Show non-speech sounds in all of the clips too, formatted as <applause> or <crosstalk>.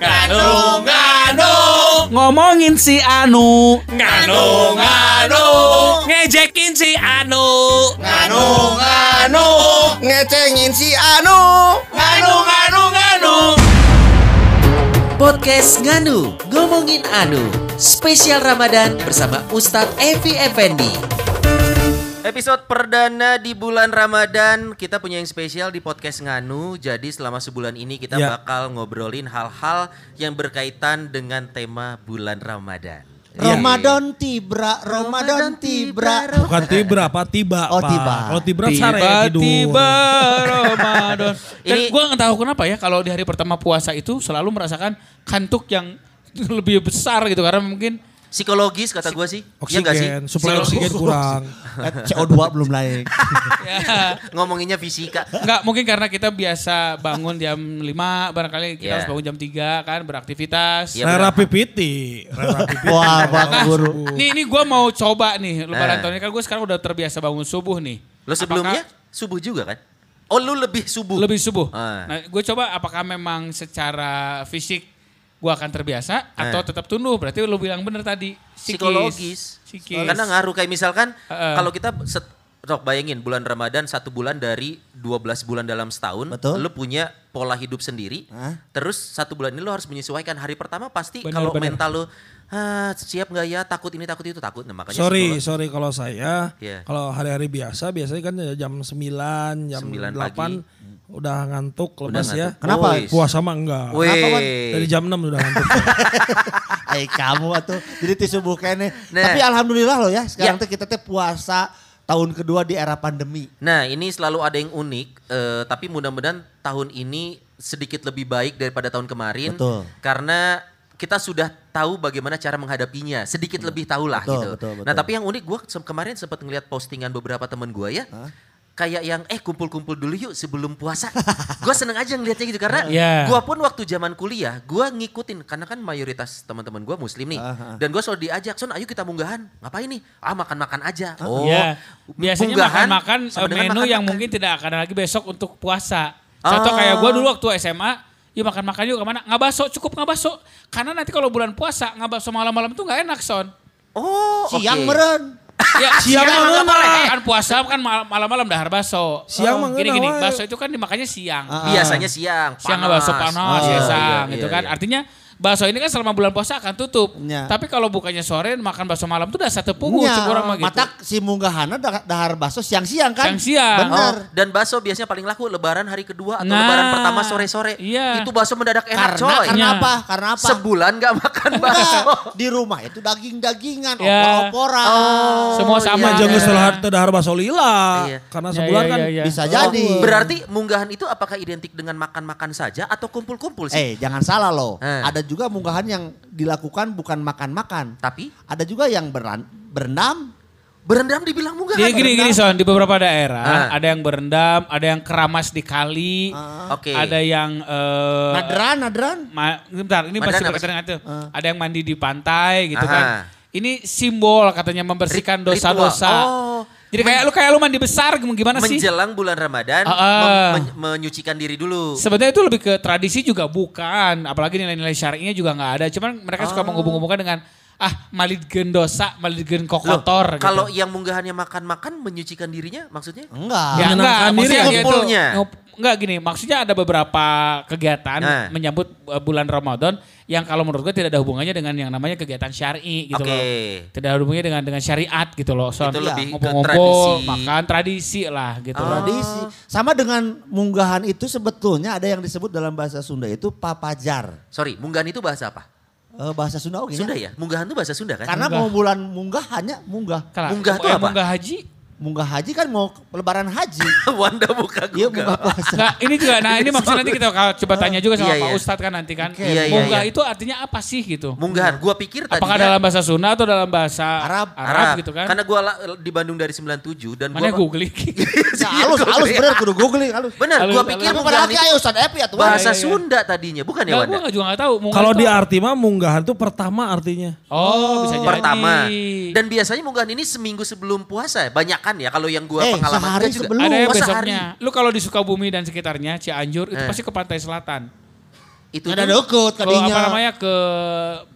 Nganu, nganu, Ngomongin si Anu. nganu, nganu, Ngejekin si Anu. nganu, nganu, Ngecengin si Anu. nganu, nganu, nganu. Podcast Nganu, ngomongin Anu. Spesial Ramadan bersama Ustadz Evi Effendi. Episode perdana di bulan Ramadan kita punya yang spesial di podcast Nganu. Jadi selama sebulan ini kita Ya. bakal ngobrolin hal-hal yang berkaitan dengan tema bulan Ramadan. Ramadan tibra, Ramadan tibra. Bukan tibra, apa tiba, Oh, Pak. tiba. Kalau tibra sare tidur. Tiba-tiba Ramadan. <laughs> Dan Ini- gue nggak tahu kenapa ya kalau di hari pertama puasa itu selalu merasakan kantuk yang <laughs> lebih besar gitu karena mungkin Psikologis kata gue sih. Iya sih? Oksigen, suplai Psikologis. oksigen kurang. <laughs> Eh, CO2 belum naik. <laughs> ya Ngomonginnya fisika. nggak mungkin karena kita biasa bangun jam 5 barangkali kita Iya. harus bangun jam 3 kan beraktivitas. Rera benar. pipiti. Wah, Bang Guru. Nih ini gue mau coba nih lebaran Eh. tahun ini kan gue sekarang udah terbiasa bangun subuh nih. Lo sebelumnya subuh juga kan? Oh lu lebih subuh. Apakah- lebih subuh. Ah. Nah gue coba apakah memang secara fisik gue akan terbiasa Eh. atau tetap tunduk? Berarti lu bilang bener tadi. Psikis. Psikologis. Psikis. Karena ngaruh kayak misalkan Heeh. kalau kita set, bayangin bulan Ramadan satu bulan dari 12 bulan dalam setahun. Betul. Lu punya pola hidup sendiri. Hah? Terus satu bulan ini lu harus menyesuaikan. Hari pertama pasti kalau mental lu ah, siap nggak ya takut ini takut itu takut. Nah, makanya Sorry, psikolog- sorry kalau saya. Iya. Kalau hari-hari biasa biasanya kan ya jam 9, jam 9 8 udah ngantuk Udah lepas ya. ngantuk. Kenapa? Woi. Puasa mah enggak. Kenapa? Dari jam 6 udah ngantuk. <laughs> Eh kamu atuh. Jadi ti subuh kene. Nah. Tapi alhamdulillah loh ya, sekarang Ya. teh kita teh puasa tahun kedua di era pandemi. Nah ini selalu ada yang unik, eh, tapi mudah-mudahan tahun ini sedikit lebih baik daripada tahun kemarin. Betul. Karena kita sudah tahu bagaimana cara menghadapinya, sedikit lebih tahu lah Betul, gitu. betul, betul. Nah tapi yang unik gue kemarin sempat ngeliat postingan beberapa temen gue ya. Kayak yang eh kumpul-kumpul dulu yuk sebelum puasa. <laughs> gue seneng aja ngeliatnya gitu karena Iya. gue pun waktu zaman kuliah gue ngikutin karena kan mayoritas teman-teman gue muslim nih ah. dan gue selalu diajak son ayo kita munggahan ngapain nih ah makan-makan aja oh Iya. Biasanya munggahan makan-makan eh, menu yang makan-makan. mungkin tidak akan lagi besok untuk puasa. Contoh Ah. kayak gue dulu waktu SMA, yuk makan-makan yuk ke mana? Nggak baso, cukup nggak baso. Karena nanti kalau bulan puasa nggak baso malam-malam itu nggak enak son. oh Siang oke. meren. Ya, <laughs> Siang nggak ngeunah. boleh. Kan puasa kan mal- malam-malam dahar baso. Siang mah Gini gini, ngeunah wae. baso itu kan dimakannya siang. Ah, biasanya siang Siang nggak baso panas, Oh, ya iya, sang iya, gitu iya, kan. iya. Artinya bakso ini kan selama bulan puasa akan tutup. Nya. Tapi kalau bukannya sore makan bakso malam itu udah satu punggu Nya, kurang mah gitu. Matak si munggahana dah- dahar baso siang-siang kan? Siang-siang. Bener. Oh, dan bakso biasanya paling laku lebaran hari kedua atau Nah, lebaran pertama sore-sore. iya. Itu bakso mendadak enak Karena coy. karena Nya. apa? Karena apa? Sebulan gak makan bakso. Di rumah itu daging-dagingan, Ya. opor-oporan. Oh, Semua sama. Iya. geus teu teu dahar baso lila. Iya. Karena Ya, sebulan ya, kan ya, ya. Bisa jadi. Berarti munggahan itu apakah identik dengan makan-makan saja atau kumpul-kumpul Eh, sih? jangan salah loh. Eh. Ada juga munggahan yang dilakukan bukan makan-makan. Tapi Ada juga yang beran, berendam. berendam dibilang munggahan. Jadi gini gini son di beberapa daerah Ah. ada yang berendam, ada yang keramas di kali, Oke. ada yang eh, Nadran, nadran. ma- bentar ini berkaitan dengan itu. Ah. Ada yang mandi di pantai gitu Aha. kan. Ini simbol katanya membersihkan dosa-dosa. Oh. Jadi kayak lu kayak lu mandi besar gimana sih? Menjelang bulan Ramadan ah. mem- men- menyucikan diri dulu. Sebenarnya itu lebih ke tradisi juga bukan, apalagi nilai-nilai syar'inya juga nggak ada. Cuman mereka suka menghubung-hubungkan dengan ah malidgen dosa, malidgen Loh, kokotor. gitu. kalau yang munggahannya makan-makan menyucikan dirinya maksudnya? Enggak. Ya enggak, maksudnya diri dia itu enggak gini, maksudnya ada beberapa kegiatan Nah. menyambut uh, bulan Ramadan yang kalau menurut gue tidak ada hubungannya dengan yang namanya kegiatan syar'i gitu Oke. loh. Tidak ada hubungannya dengan dengan syariat gitu loh. Son. Itu lebih ke ngumpul-ngumpul, tradisi. makan tradisi lah gitu loh. Tradisi. Sama dengan munggahan itu sebetulnya ada yang disebut dalam bahasa Sunda itu papajar. Sorry, munggahan itu bahasa apa? Eh, bahasa Sunda oke Sunda ya? Munggahan itu bahasa Sunda kan? Karena Munggah. mau bulan munggah hanya munggah. Munggah tuh eh, apa? Munggah haji. Munggah haji kan mau lebaran haji. <laughs> Wanda buka Iya Google. munggah puasa. Enggak, ini juga nah ini <laughs> maksudnya nanti kita coba tanya juga sama Iya, Pak iya. Ustadz kan nanti kan. Iya, iya, Munggah iya. itu artinya apa sih gitu? Munggahan, gua pikir tadinya Apakah dalam bahasa Sunda atau dalam bahasa Arab. Arab, gitu kan? Karena gua di Bandung dari 97 dan Mana gua googling? <laughs> Ya, halus, halus bener kudu googling halus. Bener, Halus, gua pikir munggahan laki itu ayo Ustaz Epi atuh. bahasa Iya, iya. Sunda tadinya, bukan ya Enggak, Wanda? gue gak juga gak tahu. Munggah Kalau itu di arti mah munggahan tuh pertama artinya. Oh, bisa jadi. Pertama. Dan biasanya munggahan ini seminggu sebelum puasa. Banyak ya kalau yang gua Eh, pengalaman sehari juga. sebelum. Ada yang Oh, besoknya. sehari. Lu kalau di Sukabumi dan sekitarnya, Cianjur, itu Eh. pasti ke pantai selatan. Itu Ada tuh deket Ke tadinya. apa namanya ke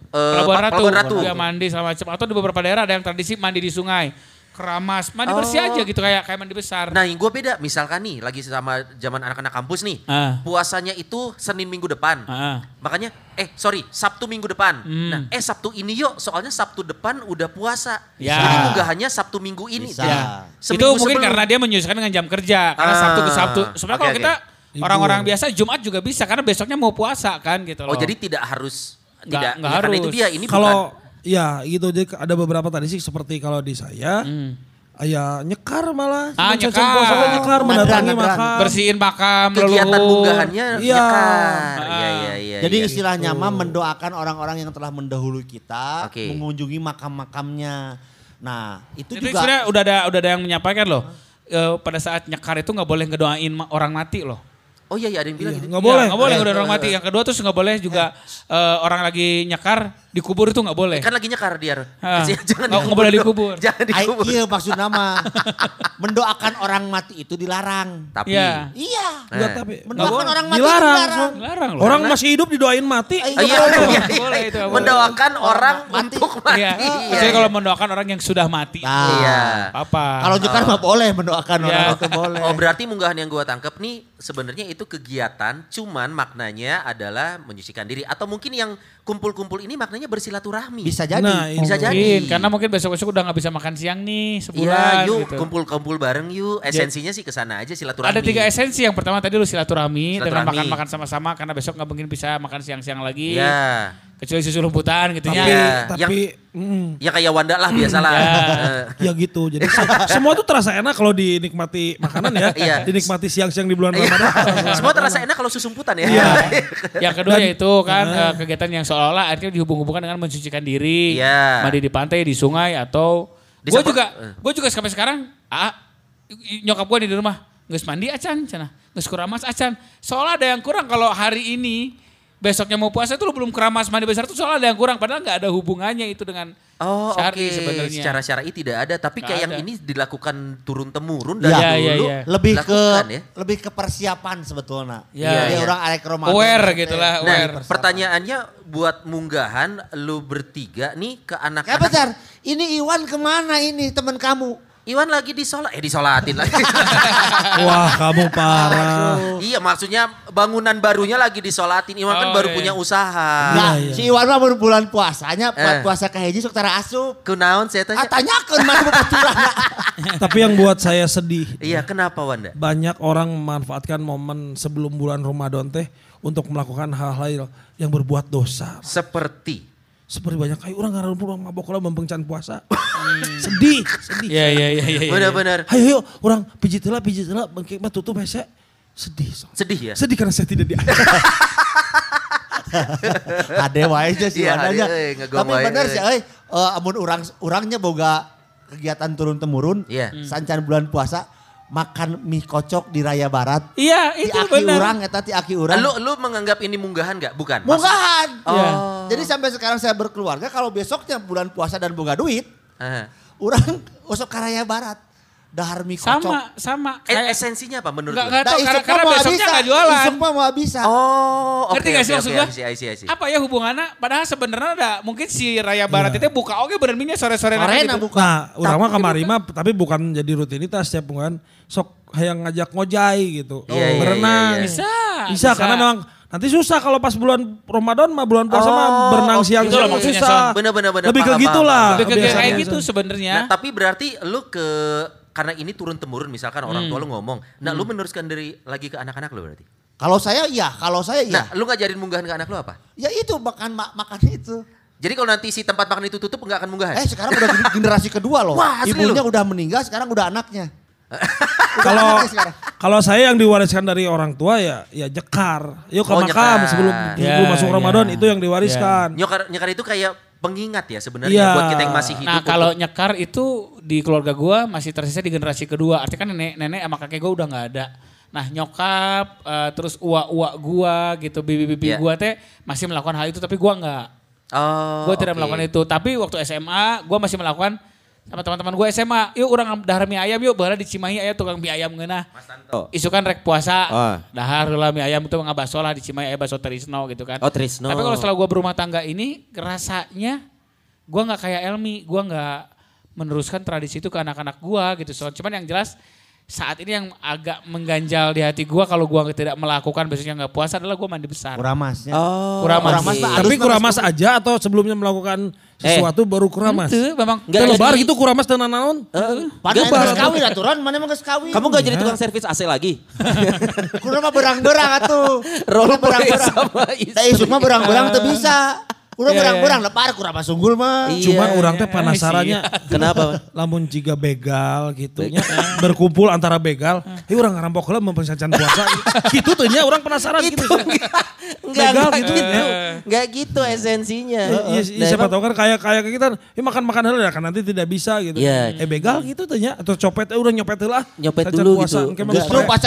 Eh, Pelabuhan Ratu, Pelabuhan Ratu. Dia mandi segala macam. Atau di beberapa daerah ada yang tradisi mandi di sungai, keramas, mandi bersih Oh. aja gitu kayak kayak mandi besar. Nah yang gue beda, misalkan nih lagi sama zaman anak-anak kampus nih. Ah. Puasanya itu Senin minggu depan. Ah. Makanya, eh sorry, Sabtu minggu depan. Hmm. Nah, eh Sabtu ini yuk, soalnya Sabtu depan udah puasa. Ya. Jadi munggahannya Sabtu minggu ini. Bisa. Jadi, Ya. Itu mungkin sebelum. karena dia menyesuaikan dengan jam kerja. Karena Ah. Sabtu ke Sabtu. Sebenarnya Oke, kalau oke. kita orang-orang biasa Jumat juga bisa karena besoknya mau puasa kan gitu loh. Oh jadi tidak harus, tidak, nggak ya, karena harus. itu dia, ini bukan. Ya gitu jadi ada beberapa tradisi seperti kalau di saya Hmm. ya nyekar malah. Ah, nyekar. puasa kan nyekar Oh, mendatangi makam. bersihin makam kegiatan leluhur. munggahannya Iya. nyekar. Ah. Iya, iya, iya. Jadi iya. istilahnya mah mendoakan orang-orang yang telah mendahului kita Oke. mengunjungi makam-makamnya. Nah, itu Itu juga sebenarnya udah ada udah ada yang menyampaikan loh. eh, pada saat nyekar itu nggak boleh ngedoain orang mati loh. Oh iya, iya ada yang bilang Iya, gitu. nggak Iya, boleh. nggak boleh Eh, ngedoain orang mati. Yang kedua tuh nggak boleh juga eh, orang lagi nyekar dikubur itu nggak boleh. Kan lagi nyekar dia. Ah. <laughs> Jangan Nggak- nggak boleh dikubur. Jangan dikubur. iya maksud nama. <laughs> mendoakan orang mati itu dilarang. Tapi Iya. Iya. Enggak Eh. tapi Mendoakan orang mati dilarang. itu dilarang. Sok. Larang loh. Orang masih hidup didoain mati. Eh, Ah, iya, boleh. iya, iya. Boleh itu, boleh. Mendoakan orang mati. untuk mati. Iya. Kecuali kalau mendoakan orang yang sudah mati. Nah, Iya. Apa? Kalau nyekar mah boleh mendoakan Iya. orang itu boleh. Oh berarti munggahan yang gua tangkap nih sebenarnya itu kegiatan cuman maknanya adalah menyucikan diri atau mungkin yang kumpul-kumpul ini maknanya bersilaturahmi. Bisa jadi. Nah, ini. Bisa jadi. Mungkin, karena mungkin besok-besok udah nggak bisa makan siang nih Iya, sebulan yuk gitu. kumpul-kumpul bareng yuk. Esensinya sih ke sana aja silaturahmi. Ada tiga esensi. Yang pertama tadi lu silaturahmi, dengan Silaturahmi. makan-makan sama-sama karena besok nggak mungkin bisa makan siang-siang lagi. Iya. Kecuali susu rumputan gitu Tapi ya. Iya. tapi mm, Ya kayak Wanda lah biasalah. Eh, <laughs> ya gitu. Jadi se- semua tuh terasa enak kalau dinikmati makanan ya. Iya. Dinikmati siang-siang di bulan Iya. Ramadan. <laughs> Semua terasa enak kalau susumputan ya. Iya. <laughs> Yang kedua yaitu kan eh, kegiatan yang seolah-olah akhirnya dihubung-hubungkan dengan mensucikan diri, Iya. mandi di pantai, di sungai atau Di gue juga, eh. gue juga sampai sekarang, ah, nyokap gue di rumah, nggak mandi acan, cina, nggak keramas acan. Soalnya ada yang kurang kalau hari ini besoknya mau puasa itu lu belum keramas mandi besar itu soalnya ada yang kurang, padahal nggak ada hubungannya itu dengan Oh oke, syar'i sebenarnya. secara syar'i tidak ada, tapi Nggak kayak yang ada. ini dilakukan turun temurun Iya, dari iya, dulu. iya. lebih ke ya. lebih ke persiapan sebetulnya. Iya, Jadi iya. orang arek Ramadan. Aware gitu lah, Nah, aware. pertanyaannya buat munggahan lu bertiga nih ke Ya anak-anak. bentar, ini Iwan ke mana ini teman kamu? Iwan lagi disolat, eh disolatin lagi. <laughs> Wah kamu parah. iya maksudnya bangunan barunya lagi disolatin. Iwan kan Oh, baru iya, punya iya. usaha. Nah, iya. si Iwan mah baru bulan puasanya, buat Eh. puasa ke sok tara asup. Kunaon saya Ah, tanya. tanyakeun mana bebaturan. <laughs> Tapi yang buat saya sedih. Iya kenapa Wanda? Banyak orang memanfaatkan momen sebelum bulan Ramadan teh untuk melakukan hal-hal yang berbuat dosa. Seperti. Seperti banyak kayak orang ngaran pulang mabok lah membengcan puasa. <laughs> sedih, sedih. Iya iya iya iya. iya. Benar-benar Ayo yuk orang pijit lah, pijit lah, bengkek mah tutup hese. Sedih. so. sedih ya. Sedih karena saya tidak diajak. <laughs> Ade wae aja sih ngegong Tapi bener euy. sih, euy, eh, amun urang urangnya boga kegiatan turun temurun, Iya. sancan bulan puasa makan mie kocok di Raya Barat. Iya itu aki benar. urang eta ti aki urang. Lu lu menganggap ini munggahan gak? Bukan. Maksud- Munggahan. Oh. Iya. Jadi sampai sekarang saya berkeluarga kalau besoknya bulan puasa dan boga duit, Ah. urang <laughs> usok ke Raya Barat. Dahar mie kocok. Sama sama. Eh, Kayak- esensinya apa menurut Nggak- lu? nggak tahu, isuk karena, karena besoknya bisa, nggak jualan. Isuk mah mau bisa. Oh, oke. Ngerti gak sih oke, maksud I see, I see. Apa ya hubungannya? Padahal sebenarnya ada mungkin si Raya Barat itu buka oke bener minyak sore-sore Arena gitu. buka. Nah, orang mah kamari mah tapi bukan jadi rutinitas setiap bulan. Sok hayang ngajak ngojai gitu. Iya, iya, berenang. iya, iya. Bisa, Bisa, karena memang nanti susah kalau pas bulan Ramadan mah bulan puasa Oh, mah berenang oke. siang siang maksudnya, susah. Bener, bener, bener. Lebih ke gitulah. Lebih ke kebiasaan kayak gitu sebenarnya. Nah, tapi berarti lu ke karena ini turun temurun misalkan orang tua lu ngomong. Nah, lu meneruskan dari lagi ke anak-anak lu berarti. Kalau saya iya, kalau saya iya. Nah, lu ngajarin munggahan ke anak lu apa? Ya itu makan ma- makan itu. Jadi kalau nanti si tempat makan itu tutup nggak akan munggahan? Eh sekarang udah gen- generasi kedua loh. Wah, Ibunya lu. udah meninggal, sekarang udah anaknya. <laughs> Kalau kalau saya yang diwariskan dari orang tua ya ya jekar. Yuk ke Oh, makam nyekar. sebelum Ya, sebelum masuk ya. Ramadan itu yang diwariskan. Nyekar, nyekar itu kayak pengingat ya sebenarnya Iya. buat kita yang masih hidup. Nah kalau untuk- nyekar itu di keluarga gua masih tersisa di generasi kedua. Artinya kan nenek nenek sama kakek gua udah nggak ada. Nah nyokap eh, terus uak-uak gua gitu bibi-bibi Iya. gua teh masih melakukan hal itu tapi gua nggak. Oh, Gua tidak oke. melakukan itu. Tapi waktu SMA gua masih melakukan sama teman-teman gue SMA, yuk orang dahar mie ayam yuk, bahwa di Cimahi aya tukang mie ayam ngeunah. Oh. Isukan rek puasa, Oh. dahar lah mie ayam itu ngabaso lah di Cimahi aya baso Trisno gitu kan. Oh, Trisno. Tapi kalau setelah gue berumah tangga ini, rasanya gue nggak kayak Elmi, gue nggak meneruskan tradisi itu ke anak-anak gue gitu. So, cuman yang jelas saat ini yang agak mengganjal di hati gue kalau gue tidak melakukan besoknya nggak puasa adalah gue mandi besar. Kuramasnya. Oh, Kuramas. Kuramas mah Tapi kuramas aja atau sebelumnya melakukan sesuatu baru kuramas? Itu memang Nggak Teu lebar jadi- gitu kuramas tenan naon? Padahal Gak, geus kawin aturan, mana emang geus kawin. Kamu gak jadi tukang servis AC lagi? <laughs> Mah berang-berang atuh. Kudu berang-berang. mah berang-berang teu bisa. Kudu Iya, berang-berang lepar kurang sunggul mah. Iya. Cuman orang teh penasarannya Kenapa? lamun jika begal gitu nya berkumpul antara begal, eh orang ngarampok heula mempersacan puasa. <laughs> gitu tuh nya orang penasaran gitu. Enggak, Begal enggak gitu, gitu. ya. Enggak gitu esensinya. Iya, iya, Nah, siapa emang- tahu kan kayak kayak kita ya makan makan heula kan nanti tidak bisa gitu. Iya. Eh begal gitu tuh nya atau copet eh udah nyopet heula. Nyopet dulu puasa, gitu. Justru pas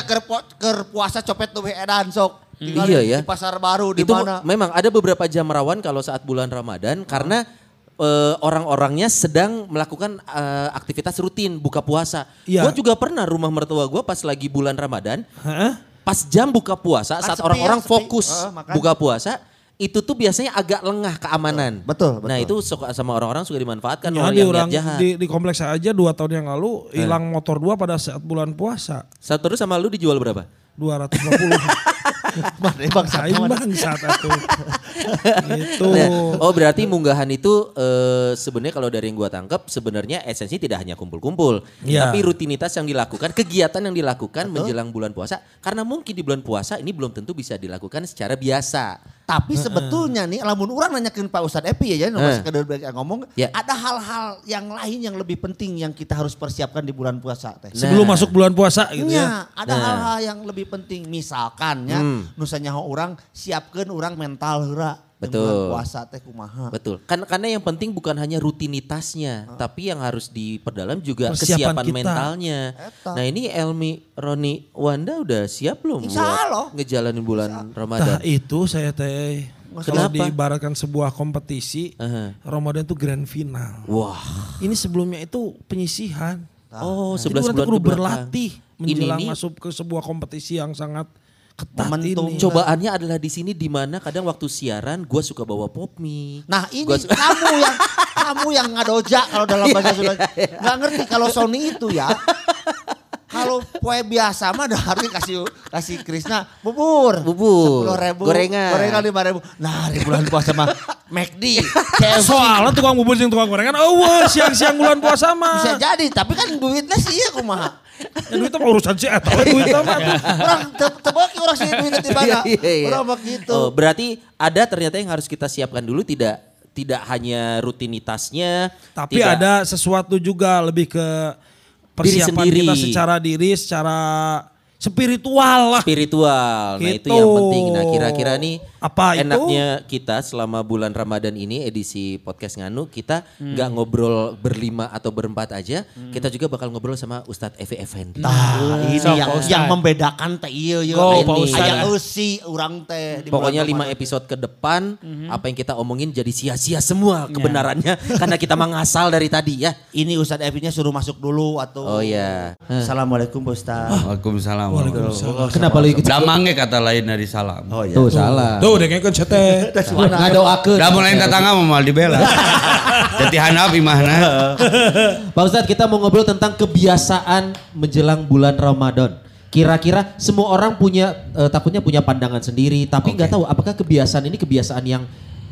keur puasa copet tuh edan sok. Tinggal Iya di- ya. Di pasar baru di itu mana. memang ada beberapa jam rawan kalau saat bulan Ramadan karena eh, orang-orangnya sedang melakukan eh, aktivitas rutin buka puasa. Iya. Gue juga pernah rumah mertua gue pas lagi bulan Ramadan, Heeh. pas jam buka puasa Kan saat orang-orang ya, sepi. fokus makan. buka puasa itu tuh biasanya agak lengah keamanan. Betul, Nah itu betul. suka sama orang-orang suka dimanfaatkan Ya, oleh di yang orang jahat. di, di kompleks aja dua tahun yang lalu hilang motor dua pada saat bulan puasa. Satu terus sama lu dijual berapa? 250. <laughs> Mana bang Aing bang saat itu. <laughs> gitu. Nah, oh berarti munggahan itu eh, sebenarnya kalau dari yang gua tangkap sebenarnya esensi tidak hanya kumpul-kumpul, Iya. tapi rutinitas yang dilakukan, kegiatan yang dilakukan menjelang bulan puasa. Karena mungkin di bulan puasa ini belum tentu bisa dilakukan secara biasa. Tapi sebetulnya nih, lamun orang nanyakin Pak Ustadz Epi ya, jadi Heeh. sekedar ngomong, Ya. ada hal-hal yang lain yang lebih penting yang kita harus persiapkan di bulan puasa teh. Sebelum Nah. masuk bulan puasa gitu ya. Nya, ada Nah. hal-hal yang lebih penting. Misalkan ya, Hmm. Nusanya orang siapkan orang mental heura. di Betul. Puasa teh kumaha. Betul. Kan karena yang penting bukan hanya rutinitasnya, tapi yang harus diperdalam juga Persiapan kesiapan kita. mentalnya. Eta. Nah, ini Elmi, Roni, Wanda udah siap belum Insya buat Allah. ngejalanin bulan Nah Ramadan? itu saya teh kalau diibaratkan sebuah kompetisi Aha. Ramadan itu grand final. Wah. Ini sebelumnya itu penyisihan. Oh, Jadi 11 orang tuh bulan ke belakang. berlatih Ini menjelang nih masuk ke sebuah kompetisi yang sangat ketat Momentum. ini. cobaannya adalah di sini di mana kadang waktu siaran gue suka bawa pop mie. Nah ini Gua su- kamu yang kamu yang ngadoja kalau dalam <laughs> Iya, bahasa Sunda. Nggak ngerti kalau Sony itu ya. Kalau kue biasa mah dah harus kasih kasih Krisna bubur. Bubur. Ribu. Gorengan. Gorengan lima ribu. Nah di bulan puasa mah McD. KFC. <laughs> Soalnya tukang bubur yang tukang gorengan, oh siang-siang bulan puasa mah. Bisa jadi, tapi kan duitnya sih ya kumaha. Ya, duitnya mah urusan sih, atau duitnya mah. Orang te- tebaki orang sih duitnya di mana. <laughs> Iya, iya, iya. Orang mah gitu. Oh, berarti ada ternyata yang harus kita siapkan dulu tidak tidak hanya rutinitasnya, Tapi tidak- ada sesuatu juga lebih ke Diri persiapan sendiri. kita secara diri, secara spiritual lah. spiritual. Nah, itu Gitu. yang penting. Nah, kira-kira nih Apa itu? enaknya kita selama bulan Ramadan ini edisi podcast Nganu kita Hmm. nggak ngobrol berlima atau berempat aja, kita juga bakal ngobrol sama Ustadz Evi Effendi. Nah, ini Sok, yang, yang membedakan teh iya iya. Aya eusi urang teh di Pokoknya lima episode ke depan Mhm. apa yang kita omongin jadi sia-sia semua Iya. kebenarannya <laughs> karena kita mengasal dari tadi ya. Ini Ustadz Evinya suruh masuk dulu atau Oh iya. Assalamualaikum Pak Ustadz. Waalaikumsalam. Waalaikumsalam. Kenapa lu ikut? Damangnya kata lain dari salam. Oh iya. Tuh salah. Tuh, udah kayak cete. Ngadoakeun. Dah mulai tetangga mau mal dibela. Jadi hanap imahna. <laughs> Pak Ustadz kita mau ngobrol tentang kebiasaan menjelang bulan Ramadan. Kira-kira semua orang punya eh, takutnya punya pandangan sendiri, tapi nggak tahu apakah kebiasaan ini kebiasaan yang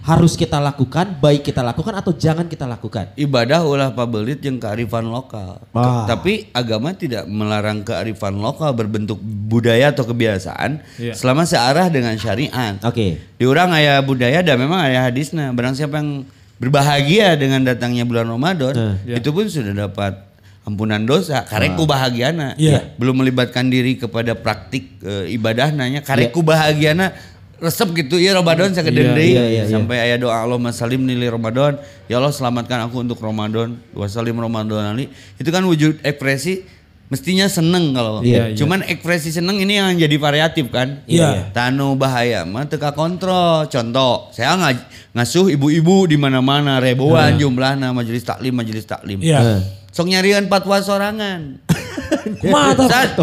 harus kita lakukan, baik kita lakukan atau jangan kita lakukan. Ibadah ulah pabelit yang kearifan lokal. Ke- tapi agama tidak melarang kearifan lokal berbentuk budaya atau kebiasaan selama searah dengan syariat. Oke. Di orang ayah budaya dan memang ayah hadisnya. Barang siapa yang berbahagia dengan datangnya bulan Ramadan, itu pun sudah dapat ampunan dosa. Karek bahagiana. Iya. Belum melibatkan diri kepada praktik eh, ibadah nanya. Karek bahagiana resep gitu ya Ramadan saya Iya, iya, iya, sampai ayah doa Allahumma salim nilai Ramadan ya Allah selamatkan aku untuk Ramadan wa salim Ramadan ali itu kan wujud ekspresi mestinya seneng kalau. Iya, iya. Cuman ekspresi seneng ini yang jadi variatif kan. Iya. Tanu bahaya mah teka kontrol. Contoh, saya ngaj- ngasuh ibu-ibu di mana-mana ribuan jumlahna majelis taklim majelis taklim. Iya. Sok nyarian patwa sorangan. <laughs> Saat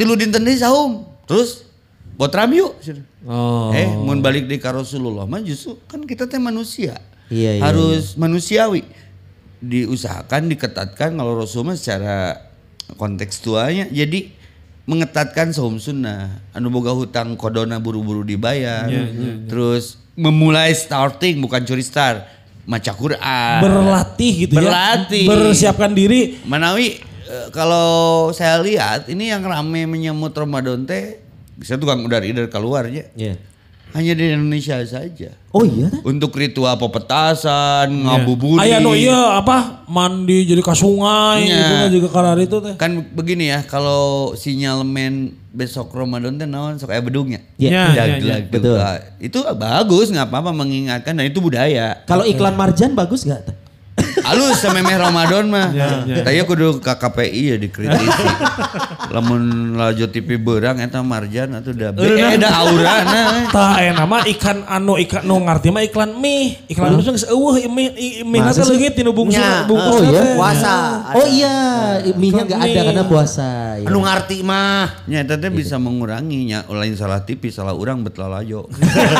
tilu dinten saum. Terus botram yuk. Oh. Eh, mun balik di ka Rasulullah mah justru kan kita teh manusia. Iya, iya, Harus manusiawi. Diusahakan diketatkan kalau Rasul mah secara kontekstualnya jadi mengetatkan saum sunnah. Anu boga hutang kodona buru-buru dibayar. Terus memulai starting bukan curi start. Maca Quran. Berlatih gitu Berlatih. ya. Bersiapkan diri. Manawi eh, kalau saya lihat ini yang rame menyambut Ramadan teh bisa tukang udara dari keluarnya Iya. hanya di Indonesia saja. Oh iya tah? Untuk ritual pepetasan, ngabuburit. Aya no iya apa mandi jadi ke sungai Iya. gitu kan juga karar itu teh. Kan begini ya, kalau sinyalmen besok Ramadan teh naon sok aya bedungnya. Iya, iya, Daglag iya. Betul. Itu bagus nggak apa-apa mengingatkan dan itu budaya. Kalau iklan marjan bagus gak? Halus sememeh Ramadan mah. Tanya kudu ke KPI ya dikritisi. Lamun lajo TV berang eta marjan atau da eh da aura nah. Tah aya nama ikan anu ikan nu ngarti mah iklan mie. Iklan mie geus eueuh mie mie sih? leungit tinu bungsu bungkus oh iya? Puasa. Oh iya, mie-nya gak ada karena puasa. Iya. Anu ngarti mah. Nya eta teh bisa mengurangi nya lain salah TV salah urang bet lalajo.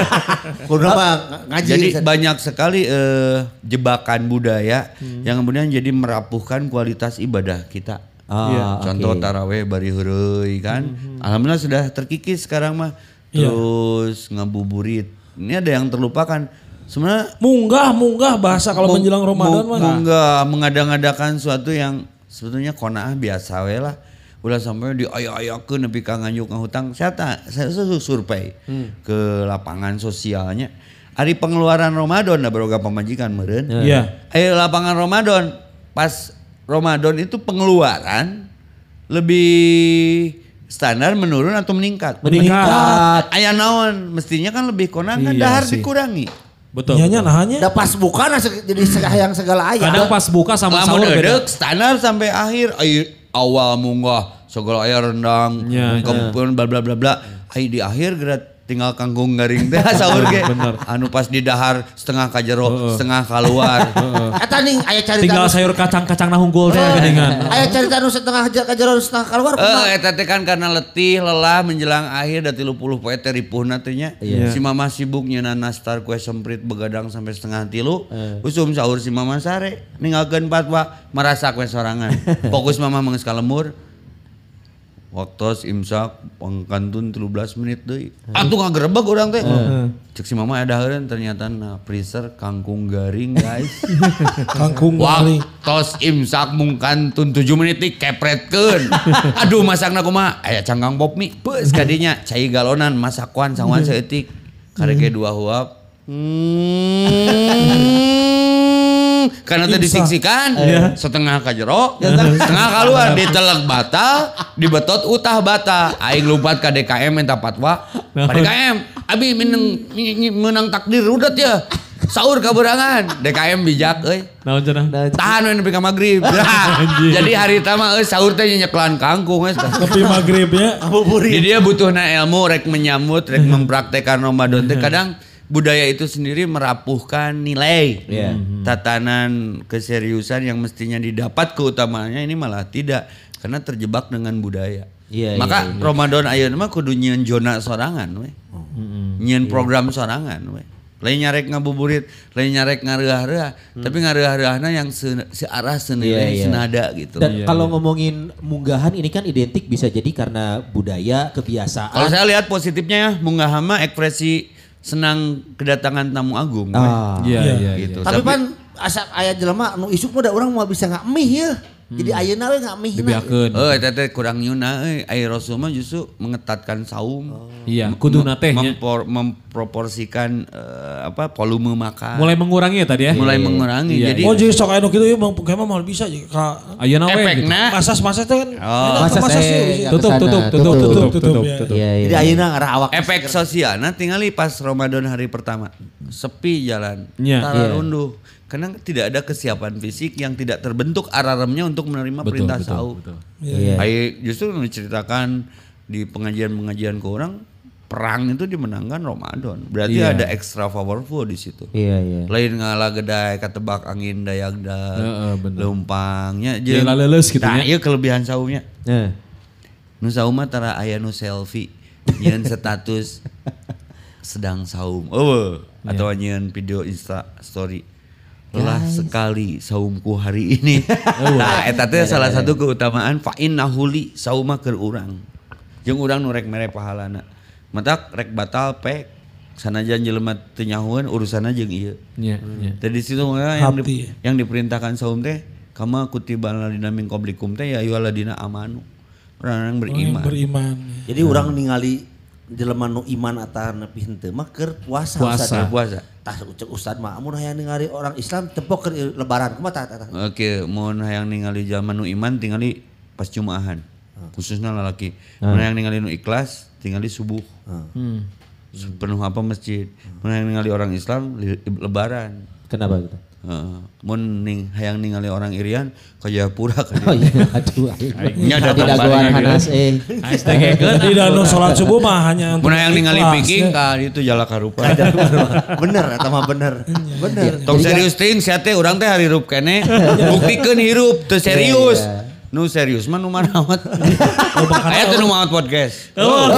<laughs> Kudu mah ngaji. Jadi banyak sekali eh, jebakan budaya yang kemudian jadi merapuhkan kualitas ibadah kita. Ah, oke. Contoh taraweh bari heureuy kan. Alhamdulillah sudah terkikis sekarang mah. Iya. Terus ngabuburit. Ini ada yang terlupakan. Sebenarnya Munggah munggah bahasa kalau Mung- menjelang Ramadan mung- mah. munggah mengada-ngadakan suatu yang sebetulnya konaah biasa we lah. Ulah sampai di ayak-ayakeun nepi ka nganjuk ngahutang. Saya tak saya su- survei ke lapangan sosialnya. Hari pengeluaran Ramadan da baroga pamajikan meureun. Iya. Ayo lapangan Ramadan pas Ramadan itu pengeluaran lebih standar menurun atau meningkat? Meningkat. Ayah naon mestinya kan lebih konangan Iya dahar sih. dikurangi. Betul. Nya nya nahanya. Da pas buka nah jadi segala segala aya. Kadang pas buka sama Lamun sahur beda. standar sampai akhir ayo awal munggah segala aya rendang Ya, kempun bla bla bla bla ai di akhir gerak tinggal kangkung garing teh <laughs> sahur ge anu pas di dahar setengah ka jero setengah keluar <laughs> Eta ning aya carita. Tinggal sayur kacang-kacang nahunggul teh geningan. Aya carita anu setengah aja ka jero setengah keluar. kumaha? Eh, eta teh kan karena letih, lelah menjelang akhir da 30 poe teh ripuhna teh nya. Si mama sibuk nyeuna nastar kue semprit begadang sampai setengah tilu. Usum sahur si mama sare ninggalkeun patwa merasa kue sorangan. <laughs> Fokus mama mengeus ka lemur. Waktu imsak pangkantun 13 menit deui. Atuh ngagerebek urang teh. Cek si mama ada heureun ternyata na freezer kangkung garing guys. <laughs> Kangkung garing. Waktos imsak mungkan tun 7 menit nih kepretkeun. <laughs> Aduh masakna kumaha? Aya canggang pop mie. Beus kadinya cai galonan masakuan sawan saeutik. Kareke dua huap. Hmm. <laughs> Karena tadi disiksikan setengah ka jero, <laughs> setengah keluar diteleg batal, dibetot utah bata. Aing lumpat ka DKM minta fatwa. Pak DKM, abi menang menang takdir rudet ya. Sahur kaberangan, DKM bijak euy. Naon cenah? Tahan we nepi ka magrib. <laughs> Jadi hari tama euy sahur teh nyeklan kangkung geus. Tapi maghribnya Di dia butuhna ilmu rek menyambut, rek <laughs> mempraktekkan Ramadan teh kadang budaya itu sendiri merapuhkan nilai. Iya. Tatanan keseriusan yang mestinya didapat keutamaannya ini malah tidak karena terjebak dengan budaya. Iya, Maka iya, iya. Ramadan ayeuna mah kudu nyieun zona sorangan we. Nyieun program sorangan we. Lain nyarek ngabuburit, lain nyarek ngareah-reah, tapi ngareah-reahna yang se- searah senilai, Iya, iya. senada gitu. Dan kalau ngomongin munggahan ini kan identik bisa jadi karena budaya, kebiasaan. Kalau saya lihat positifnya ya, Munggahama ekspresi senang kedatangan tamu agung. Ah. Iya, iya, gitu. Tapi pan asa aya jelema anu isuk mah da urang mau bisa nggak mih ya. Jadi ayeuna we nggak mih. Dibiakeun. Oh, eta teh kurang nyuna euy. Ai Rasul mah justru mengetatkan saum. Iya, kuduna teh nya. Mempor- memproporsikan eh, apa volume makan. Mulai mengurangi ya tadi ya. Mulai mengurangi. Iya, Jadi Oh jadi sok aya nu kitu ieu mah kayaknya mau bisa jadi ka Ayeuna we gitu. efeknya masas-masas teh kan. Oh. Masas, masas eh. Tutup, tutup, tutup, tutup, tutup, tutup, tutup, ya. tutup. Iya, iya. Jadi ayeuna ngarah awak. efek sosial nah tinggali pas Ramadan hari pertama sepi jalan Iya. tara Iya. runduh Karena tidak ada kesiapan fisik yang tidak terbentuk alarmnya untuk menerima perintah sahur. Iya. Ayo justru menceritakan di pengajian-pengajian ke orang perang itu dimenangkan Ramadan. Berarti Iya. ada extra powerful di situ. Iya, iya. Lain ngalah gedai katebak angin dayagda Heeh, bener. leumpangnya Jeung laleles gitu Nah, nya. iya kelebihan saumnya. Nah, Nu saum mah tara aya nu selfie nyeun status sedang saum. Oh, atau nyeun video Insta story. Lelah sekali saumku hari ini. <laughs> nah, eta teh salah satu keutamaan fa innahuli sauma keur urang. Jeung urang nu rek mere pahalana. Matak rek batal pek sanajan jelema teu nyahoeun urusanna jeung ieu. Iya, iya. Jadi situ yang, di- yang diperintahkan saum teh kama kutiban ladina min qablikum teh ya ayyuhalladzina amanu. Orang yang Orang yang beriman. beriman. Jadi orang ningali jelema nu iman atau nepi henteu mah keur puasa. Puasa. Ustaz. Puasa. Tah ucap ustad mah amun hayang ningali orang Islam tepok keur lebaran kumaha tah tah. Oke, mau hayang ningali zaman nu iman tingali pas Jumaahan. Khususnya lalaki. Mau hayang ningali nu ikhlas tingali subuh. Hmm. Penuh apa masjid. Mau hayang ningali orang Islam lebaran. kenapa gitu? Heeh. Mun ning hayang ningali orang Irian ka Jayapura ka Oh iya, aduh. <laughs> Nya Di datang dagoan bareng Hanas eh. Di dalam sholat subuh mah hanya untuk Mun hayang ningali piking ya. ka itu jala karupa. bener eta mah bener. Bener. Tong serius ting sia teh urang teh harirup kene <laughs> buktikeun hirup teu serius. Nu serius mah nu mana amat. <laughs> Aya teh nu maot podcast. Oh,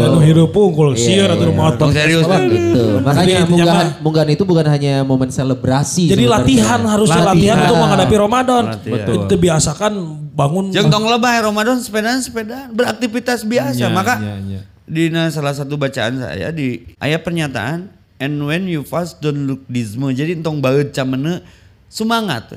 dan nu hirup pungkul sieur atau mau Tong serius teh. Gitu. Makanya munggahan, munggahan itu bukan hanya momen selebrasi. Jadi latihan harusnya latihan, Latihan. untuk menghadapi Ramadan. Betul. Itu biasakan bangun Jeung tong lebah Ramadan sepedaan sepedaan beraktivitas biasa. Iya, Maka iya, iya. di salah satu bacaan saya di ayat pernyataan and when you fast don't look dismal. Jadi entong baut camene semangat.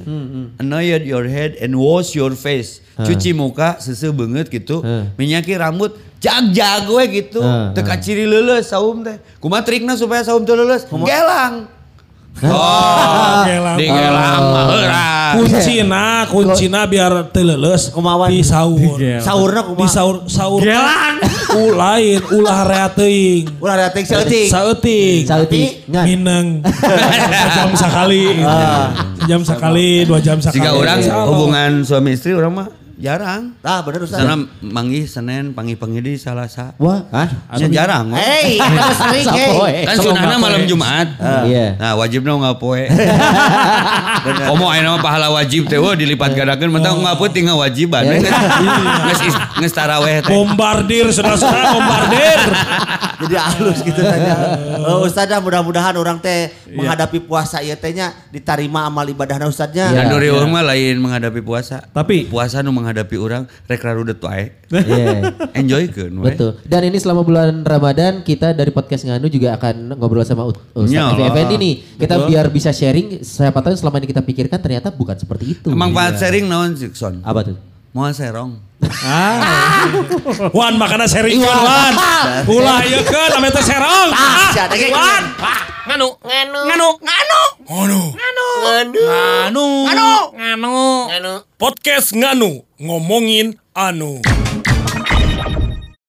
Anoint your head and wash your face. Cuci muka sese banget gitu. Hmm. Minyaki rambut jag-jag we gitu. Hmm, Teu kaciri leuleus saum teh. Kumaha trikna supaya saum teu leuleus? Gelang. Oh, <laughs> Gelang. di gelang mah kuncina, kuncina biar telelus Kumawan? di sahur. Saurna Di kumaha? sahur sahur. Gelang. <laughs> Ulain, ulah rea teuing. Ulah dateng saeutik. Saeutik. Sauti ngan. Mineng. <laughs> Sejam sekali. Sejam sekali, dua jam sekali. Jika orang hubungan suami istri orang mah jarang. Tah bener ustad. Sana manggih Senin, panggih panggih di Salasa. Wah, <laughs> ah. Ya jarang. Hei, eta sering hei. Kan sunahna malam Jumat. Iya. Nah wajibnya nggak poe. <laughs> Komo ayeuna mah pahala wajib teh wah dilipat gandakeun mah nggak poe tinggal wajiban. Geus geus taraweh teh. Bombardir, saudara-saudara, bombardir. <laughs> Jadi halus gitu tanya. Oh, Ustazah mudah-mudahan orang teh menghadapi puasa ieu teh nya ditarima amal ibadahna Ustaznya. Iya. Dan Nuri mah lain menghadapi puasa. Tapi- puasa nu menghadapi orang rek rarudet wae. Iya. <laughs> Enjoykeun we. Betul. Dan ini selama bulan Ramadan kita dari podcast Nganu juga akan ngobrol sama Ustaz Effendi nih. Kita biar bisa sharing siapa tahu selama ini kita pikirkan ternyata bukan seperti itu. Manfaat sharing naon sih Son? Apa tuh? Moal serong. Wan makana sering wan. Ulah ieu keun ame teh serong. Ah. Wan. Nganu, nganu, Nganu, nganu. Nganu. nganu, Nganu. nganu, nganu. Podcast Nganu ngomongin anu.